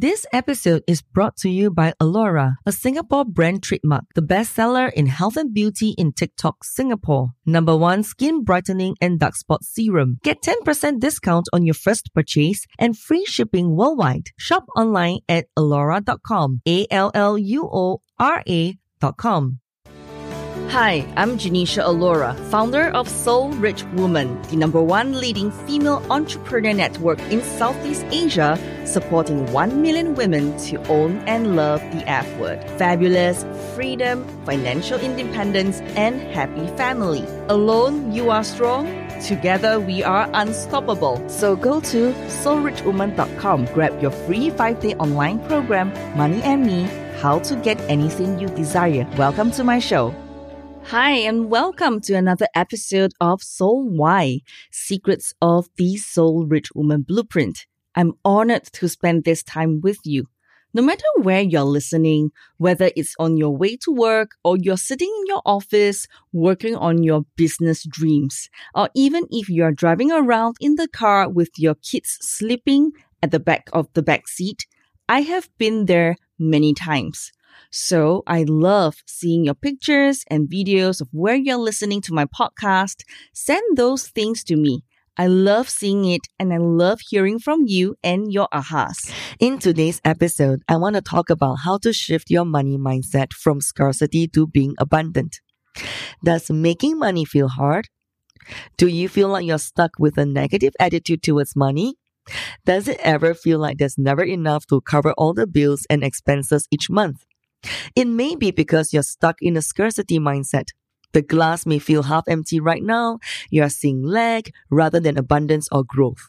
This episode is brought to you by Alluora, a Singapore brand trademark, the bestseller in health and beauty in TikTok Singapore. Number one skin brightening and dark spot serum. Get 10% discount on your first purchase and free shipping worldwide. Shop online at alluora.com. A L L U O R A.com. Hi, I'm Genecia Alluora, founder of Soul Rich Woman, the number one leading female entrepreneur network in Southeast Asia, supporting 1 million women to own and love the F word. Fabulous, freedom, financial independence, and happy family. Alone, you are strong. Together, we are unstoppable. So go to soulrichwoman.com, grab your free five day online program, Money and Me How to Get Anything You Desire. Welcome to my show. Hi, and welcome to another episode of Soul Why Secrets of the Soul Rich Woman Blueprint. I'm honored to spend this time with you. No matter where you're listening, whether it's on your way to work or you're sitting in your office working on your business dreams, or even if you're driving around in the car with your kids sleeping at the back of the back seat, I have been there many times. So I love seeing your pictures and videos of where you're listening to my podcast. Send those things to me. I love seeing it and I love hearing from you and your ahas. In today's episode, I want to talk about how to shift your money mindset from scarcity to being abundant. Does making money feel hard? Do you feel like you're stuck with a negative attitude towards money? Does it ever feel like there's never enough to cover all the bills and expenses each month? It may be because you're stuck in a scarcity mindset. The glass may feel half empty right now. You are seeing lack rather than abundance or growth.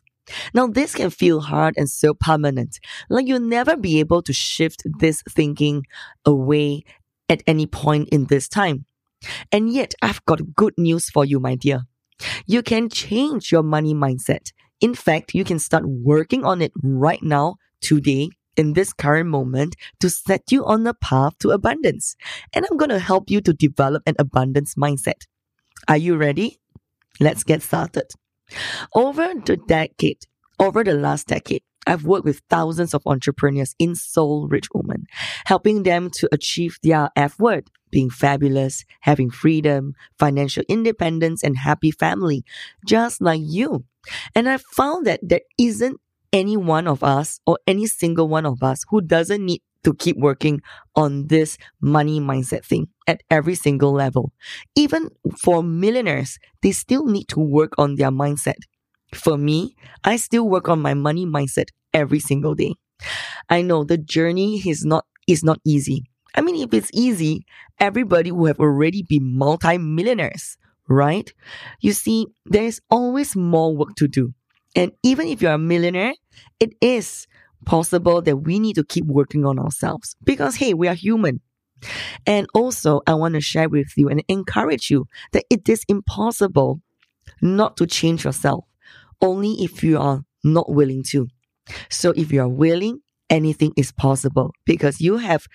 Now, this can feel hard and so permanent, like you'll never be able to shift this thinking away at any point in this time. And yet, I've got good news for you, my dear. You can change your money mindset. In fact, you can start working on it right now, today, in this current moment to set you on the path to abundance. And I'm going to help you to develop an abundance mindset. Are you ready? Let's get started. Over the decade, over the last decade, I've worked with thousands of entrepreneurs in Soul Rich Woman, helping them to achieve their F word, being fabulous, having freedom, financial independence, and happy family, just like you. And I found that there isn't any one of us or any single one of us who doesn't need to keep working on this money mindset thing at every single level. Even for millionaires, they still need to work on their mindset. For me, I still work on my money mindset every single day. I know the journey is not is not easy. I mean, if it's easy, everybody would have already been multi-millionaires, right? You see, there is always more work to do. And even if you're a millionaire, it is possible that we need to keep working on ourselves because, hey, we are human. And also, I want to share with you and encourage you that it is impossible not to change yourself only if you are not willing to. So, if you are willing, anything is possible because you have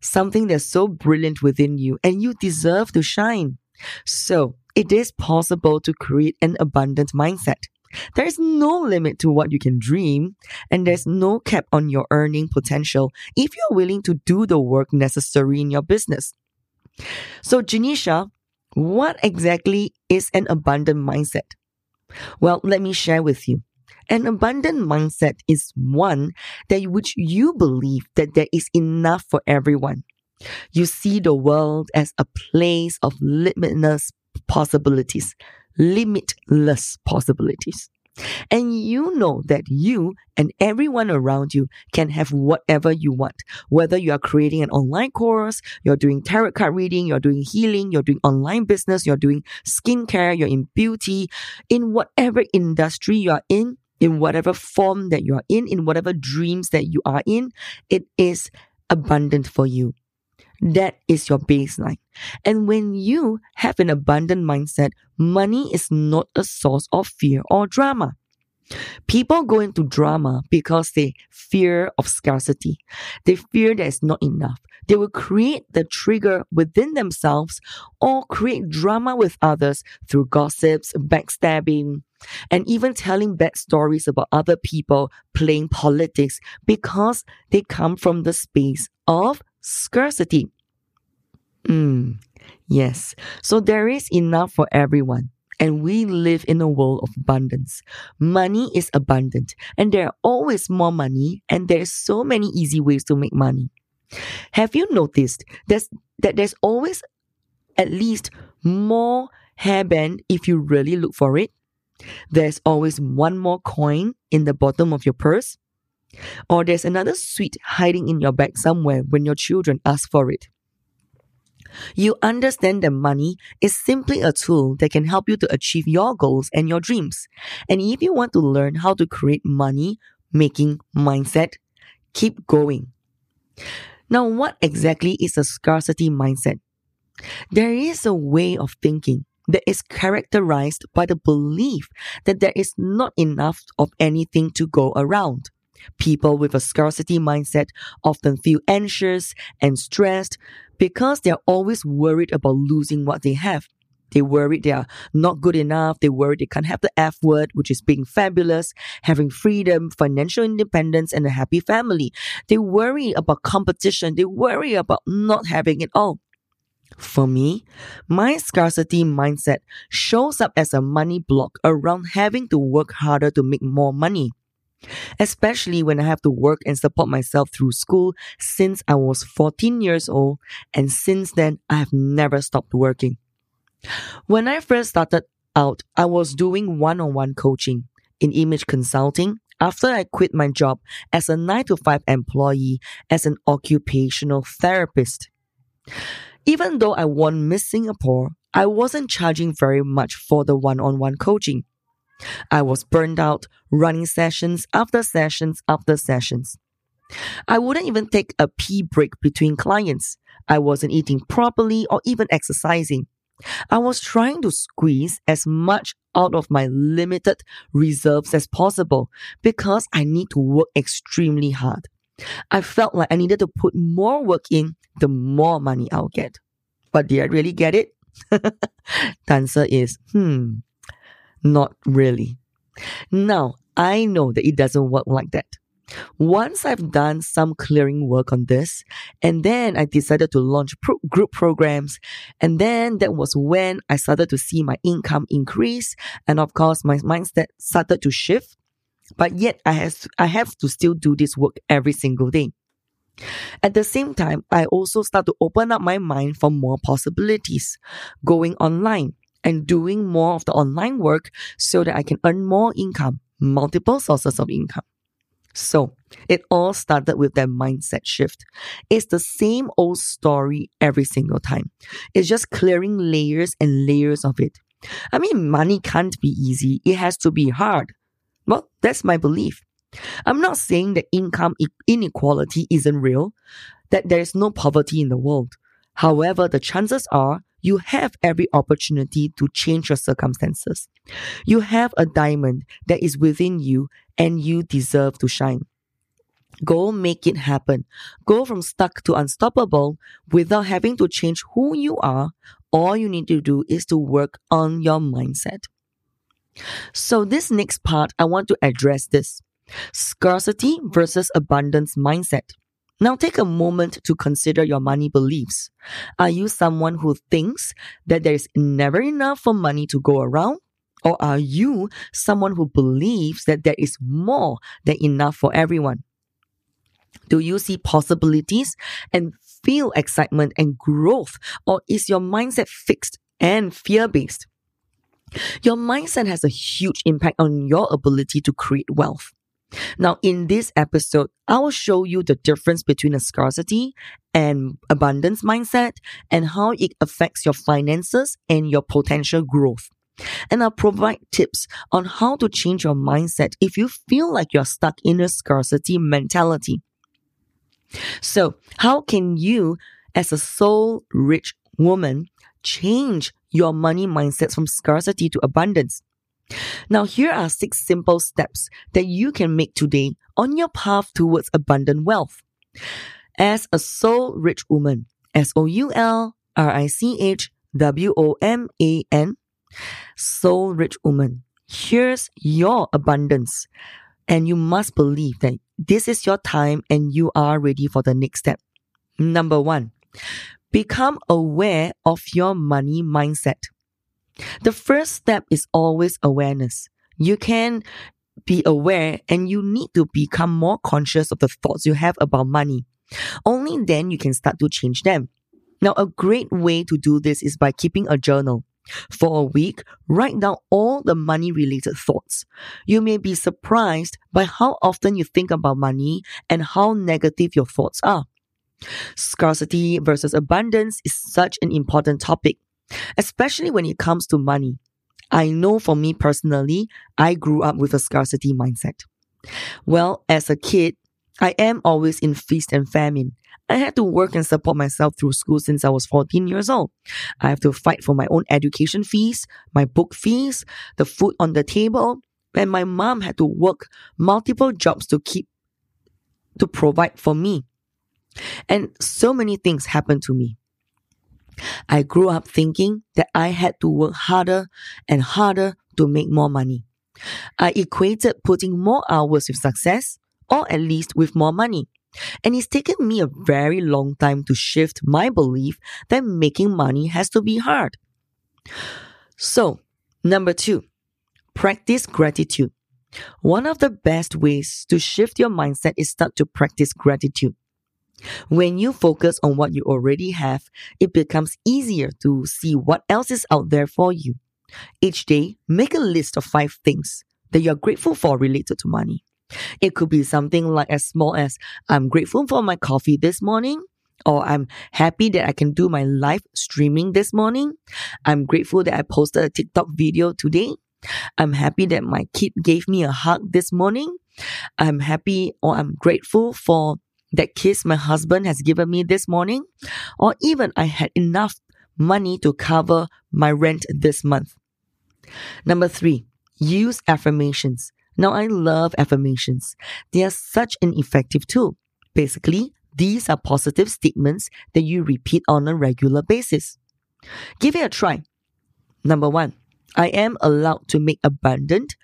something that's so brilliant within you and you deserve to shine. So, it is possible to create an abundant mindset. There's no limit to what you can dream, and there's no cap on your earning potential if you're willing to do the work necessary in your business. So, Genecia, what exactly is an abundant mindset? Well, let me share with you. An abundant mindset is one that which you believe that there is enough for everyone. You see the world as a place of limitless possibilities, limitless possibilities. And you know that you and everyone around you can have whatever you want. Whether you are creating an online course, you're doing tarot card reading, you're doing healing, you're doing online business, you're doing skincare, you're in beauty, in whatever industry you are in, in whatever form that you are in, in whatever dreams that you are in, it is abundant for you. That is your baseline. And when you have an abundant mindset, money is not a source of fear or drama. People go into drama because they fear of scarcity. They fear there's not enough. They will create the trigger within themselves or create drama with others through gossips, backstabbing, and even telling bad stories about other people playing politics because they come from the space of scarcity. Mm, yes. So there is enough for everyone. And we live in a world of abundance. Money is abundant, and there are always more money, and there's so many easy ways to make money. Have you noticed there's, that there's always at least more hairband if you really look for it? There's always one more coin in the bottom of your purse. Or there's another sweet hiding in your bag somewhere when your children ask for it. You understand that money is simply a tool that can help you to achieve your goals and your dreams. And if you want to learn how to create money making mindset, keep going. Now, what exactly is a scarcity mindset? There is a way of thinking that is characterized by the belief that there is not enough of anything to go around. People with a scarcity mindset often feel anxious and stressed because they're always worried about losing what they have. They worry they are not good enough. They worry they can't have the F word, which is being fabulous, having freedom, financial independence, and a happy family. They worry about competition. They worry about not having it all. For me, my scarcity mindset shows up as a money block around having to work harder to make more money especially when I have to work and support myself through school since I was 14 years old, and since then, I have never stopped working. When I first started out, I was doing one on one coaching in image consulting after I quit my job as a 9 to 5 employee as an occupational therapist. Even though I won Miss Singapore, I wasn't charging very much for the one on one coaching. I was burned out running sessions after sessions after sessions. I wouldn't even take a pee break between clients. I wasn't eating properly or even exercising. I was trying to squeeze as much out of my limited reserves as possible because I need to work extremely hard. I felt like I needed to put more work in, the more money I'll get. But did I really get it? the answer is, hmm, not really. Now, I know that it doesn't work like that. Once I've done some clearing work on this, and then I decided to launch pro- group programs, and then that was when I started to see my income increase, and of course my mindset started to shift. But yet I have I have to still do this work every single day. At the same time, I also start to open up my mind for more possibilities, going online, and doing more of the online work so that I can earn more income, multiple sources of income. So it all started with that mindset shift. It's the same old story every single time. It's just clearing layers and layers of it. I mean, money can't be easy. It has to be hard. Well, that's my belief. I'm not saying that income inequality isn't real, that there is no poverty in the world. However, the chances are you have every opportunity to change your circumstances. You have a diamond that is within you and you deserve to shine. Go make it happen. Go from stuck to unstoppable without having to change who you are. All you need to do is to work on your mindset. So this next part, I want to address this scarcity versus abundance mindset. Now take a moment to consider your money beliefs. Are you someone who thinks that there is never enough for money to go around? Or are you someone who believes that there is more than enough for everyone? Do you see possibilities and feel excitement and growth? Or is your mindset fixed and fear based? Your mindset has a huge impact on your ability to create wealth. Now, in this episode, I will show you the difference between a scarcity and abundance mindset and how it affects your finances and your potential growth. And I'll provide tips on how to change your mindset if you feel like you're stuck in a scarcity mentality. So, how can you, as a soul rich woman, change your money mindset from scarcity to abundance? Now, here are six simple steps that you can make today on your path towards abundant wealth. As a soul rich woman, S O U L R I C H W O M A N, soul rich woman, here's your abundance. And you must believe that this is your time and you are ready for the next step. Number one, become aware of your money mindset. The first step is always awareness. You can be aware and you need to become more conscious of the thoughts you have about money. Only then you can start to change them. Now, a great way to do this is by keeping a journal. For a week, write down all the money related thoughts. You may be surprised by how often you think about money and how negative your thoughts are. Scarcity versus abundance is such an important topic, especially when it comes to money. I know for me personally, I grew up with a scarcity mindset. Well, as a kid, I am always in feast and famine. I had to work and support myself through school since I was 14 years old. I have to fight for my own education fees, my book fees, the food on the table, and my mom had to work multiple jobs to keep to provide for me. And so many things happened to me. I grew up thinking that I had to work harder and harder to make more money. I equated putting more hours with success, or at least with more money. And it's taken me a very long time to shift my belief that making money has to be hard. So, number two, practice gratitude. One of the best ways to shift your mindset is start to practice gratitude. When you focus on what you already have, it becomes easier to see what else is out there for you. Each day, make a list of five things that you're grateful for related to money. It could be something like as small as I'm grateful for my coffee this morning, or I'm happy that I can do my live streaming this morning. I'm grateful that I posted a TikTok video today. I'm happy that my kid gave me a hug this morning. I'm happy or I'm grateful for that kiss my husband has given me this morning, or even I had enough money to cover my rent this month. Number three, use affirmations. Now, I love affirmations. They are such an effective tool. Basically, these are positive statements that you repeat on a regular basis. Give it a try. Number one, I am allowed to make abundant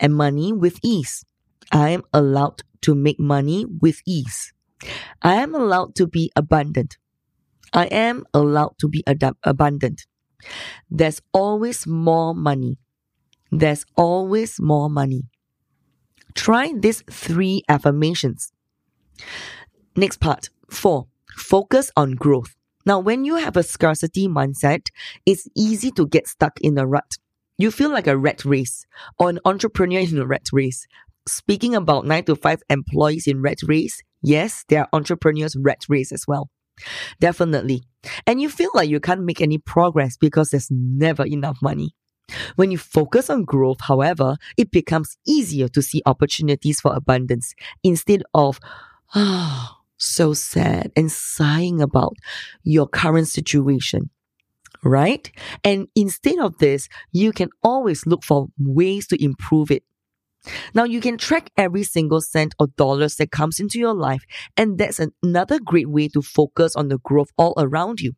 and money with ease. I am allowed to make money with ease. I am allowed to be abundant. I am allowed to be ad- abundant. There's always more money. There's always more money. Try these three affirmations. Next part four, focus on growth. Now, when you have a scarcity mindset, it's easy to get stuck in a rut. You feel like a rat race or an entrepreneur in a rat race. Speaking about nine to five employees in rat race, yes, there are entrepreneurs rat race as well. Definitely. And you feel like you can't make any progress because there's never enough money. When you focus on growth, however, it becomes easier to see opportunities for abundance instead of, oh, so sad and sighing about your current situation. Right? And instead of this, you can always look for ways to improve it. Now you can track every single cent or dollars that comes into your life, and that's another great way to focus on the growth all around you.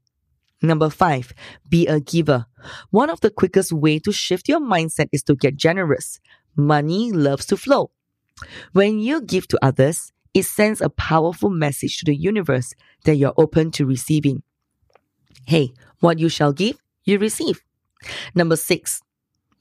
Number five, be a giver. One of the quickest way to shift your mindset is to get generous. Money loves to flow. When you give to others, it sends a powerful message to the universe that you're open to receiving. Hey, what you shall give, you receive. Number six,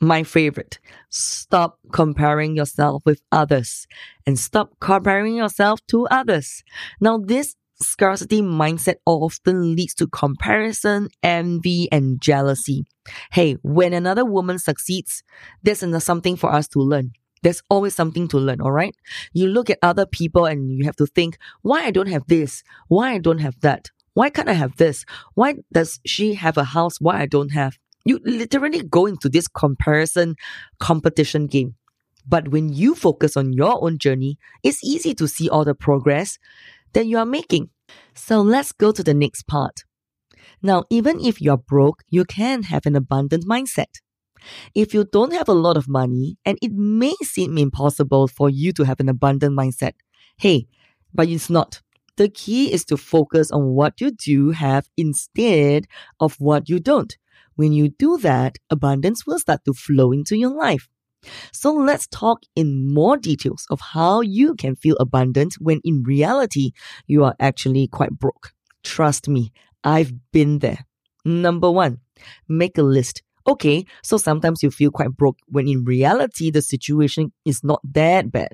my favorite, stop comparing yourself with others and stop comparing yourself to others. Now, this scarcity mindset often leads to comparison, envy, and jealousy. Hey, when another woman succeeds, there's something for us to learn. There's always something to learn, all right? You look at other people and you have to think, why I don't have this? Why I don't have that? Why can't I have this? Why does she have a house? Why I don't have? You literally go into this comparison competition game. But when you focus on your own journey, it's easy to see all the progress that you are making. So let's go to the next part. Now, even if you're broke, you can have an abundant mindset. If you don't have a lot of money and it may seem impossible for you to have an abundant mindset, hey, but it's not. The key is to focus on what you do have instead of what you don't. When you do that, abundance will start to flow into your life. So let's talk in more details of how you can feel abundant when in reality you are actually quite broke. Trust me, I've been there. Number one, make a list. Okay, so sometimes you feel quite broke when in reality the situation is not that bad.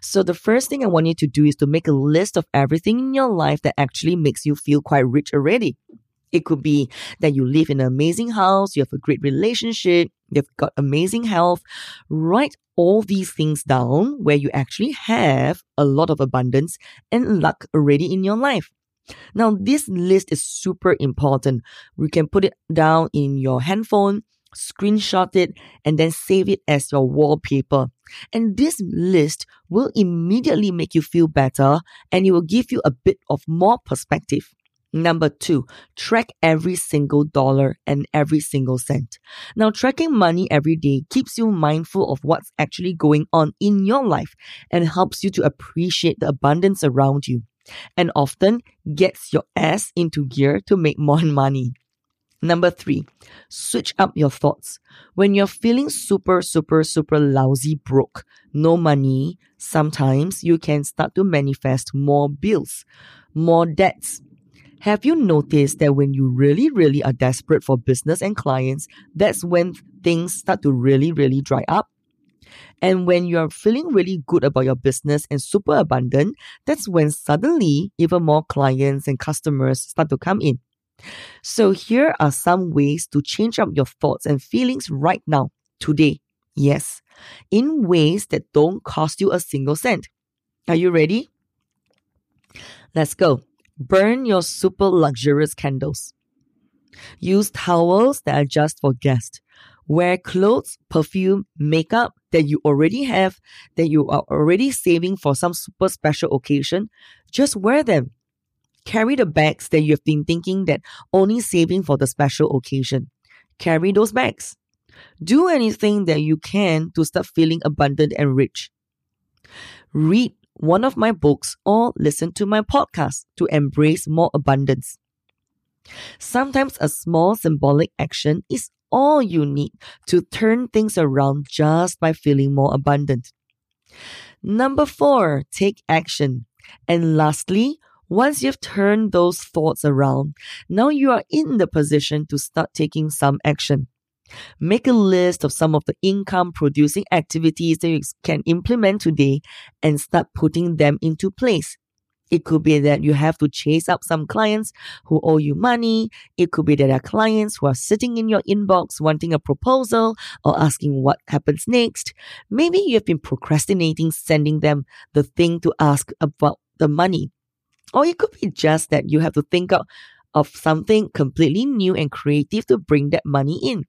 So the first thing I want you to do is to make a list of everything in your life that actually makes you feel quite rich already. It could be that you live in an amazing house, you have a great relationship, you've got amazing health. Write all these things down where you actually have a lot of abundance and luck already in your life. Now, this list is super important. You can put it down in your handphone, screenshot it, and then save it as your wallpaper. And this list will immediately make you feel better and it will give you a bit of more perspective. Number two, track every single dollar and every single cent. Now, tracking money every day keeps you mindful of what's actually going on in your life and helps you to appreciate the abundance around you and often gets your ass into gear to make more money. Number three, switch up your thoughts. When you're feeling super, super, super lousy, broke, no money, sometimes you can start to manifest more bills, more debts, have you noticed that when you really, really are desperate for business and clients, that's when things start to really, really dry up? And when you're feeling really good about your business and super abundant, that's when suddenly even more clients and customers start to come in. So here are some ways to change up your thoughts and feelings right now, today. Yes, in ways that don't cost you a single cent. Are you ready? Let's go. Burn your super luxurious candles. Use towels that are just for guests. Wear clothes, perfume, makeup that you already have, that you are already saving for some super special occasion. Just wear them. Carry the bags that you have been thinking that only saving for the special occasion. Carry those bags. Do anything that you can to start feeling abundant and rich. Read one of my books or listen to my podcast to embrace more abundance. Sometimes a small symbolic action is all you need to turn things around just by feeling more abundant. Number four, take action. And lastly, once you've turned those thoughts around, now you are in the position to start taking some action. Make a list of some of the income producing activities that you can implement today and start putting them into place. It could be that you have to chase up some clients who owe you money. It could be that there are clients who are sitting in your inbox wanting a proposal or asking what happens next. Maybe you have been procrastinating sending them the thing to ask about the money. Or it could be just that you have to think of, of something completely new and creative to bring that money in.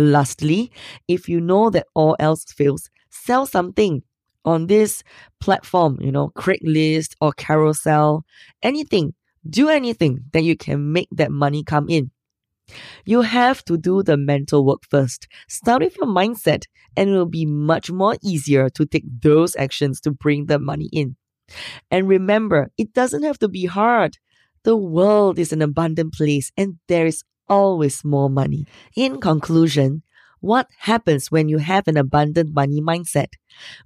Lastly, if you know that all else fails, sell something on this platform, you know, Craigslist or Carousell, anything, do anything that you can make that money come in. You have to do the mental work first. Start with your mindset, and it will be much more easier to take those actions to bring the money in. And remember, it doesn't have to be hard. The world is an abundant place, and there is always more money. In conclusion, what happens when you have an abundant money mindset?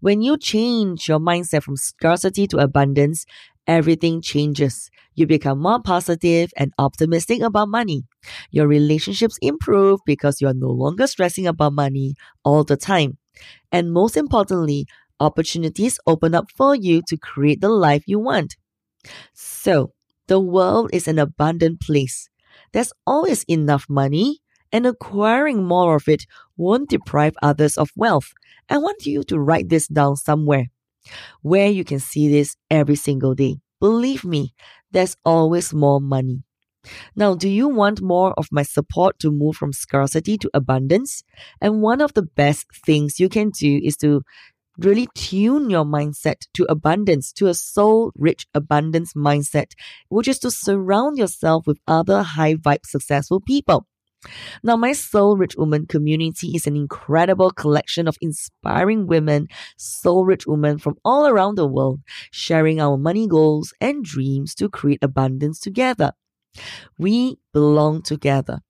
When you change your mindset from scarcity to abundance, everything changes. You become more positive and optimistic about money. Your relationships improve because you are no longer stressing about money all the time. And most importantly, opportunities open up for you to create the life you want. So, the world is an abundant place. There's always enough money, and acquiring more of it won't deprive others of wealth. I want you to write this down somewhere where you can see this every single day. Believe me, there's always more money. Now, do you want more of my support to move from scarcity to abundance? And one of the best things you can do is to really tune your mindset to abundance, to a soul rich abundance mindset, which is to surround yourself with other high vibe successful people. Now, my Soul Rich Woman community is an incredible collection of inspiring women, soul rich women from all around the world, sharing our money goals and dreams to create abundance together. We belong together.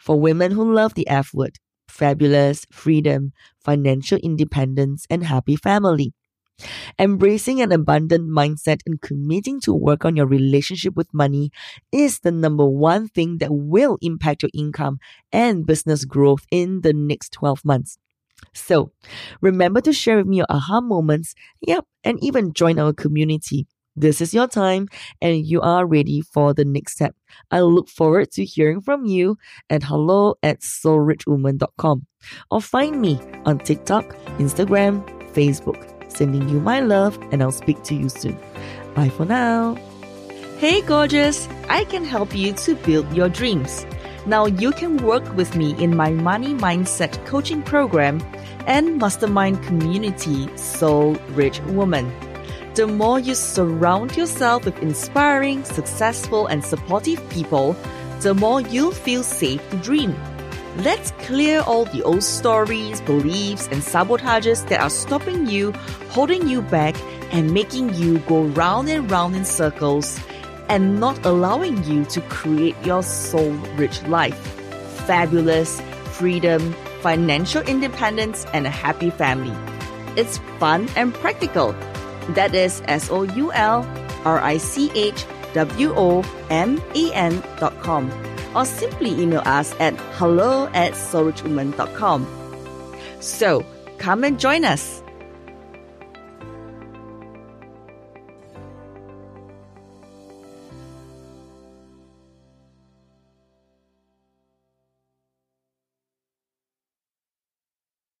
For women who love the F word, fabulous, freedom, financial independence, and happy family. Embracing an abundant mindset and committing to work on your relationship with money is the number one thing that will impact your income and business growth in the next 12 months. So, remember to share with me your aha moments, yep, and even join our community. This is your time and you are ready for the next step. I look forward to hearing from you at hello at soulrichwoman.com or find me on TikTok, Instagram, Facebook. Sending you my love and I'll speak to you soon. Bye for now. Hey gorgeous, I can help you to build your dreams. Now you can work with me in my money mindset coaching program and mastermind community Soul Rich Woman the more you surround yourself with inspiring, successful, and supportive people, the more you'll feel safe to dream. Let's clear all the old stories, beliefs, and sabotages that are stopping you, holding you back, and making you go round and round in circles and not allowing you to create your soul rich life. Fabulous, freedom, financial independence, and a happy family. It's fun and practical that is S O U L R I C H W O M A N dot com. Or simply email us at hello at soulrichwoman.com. So come and join us.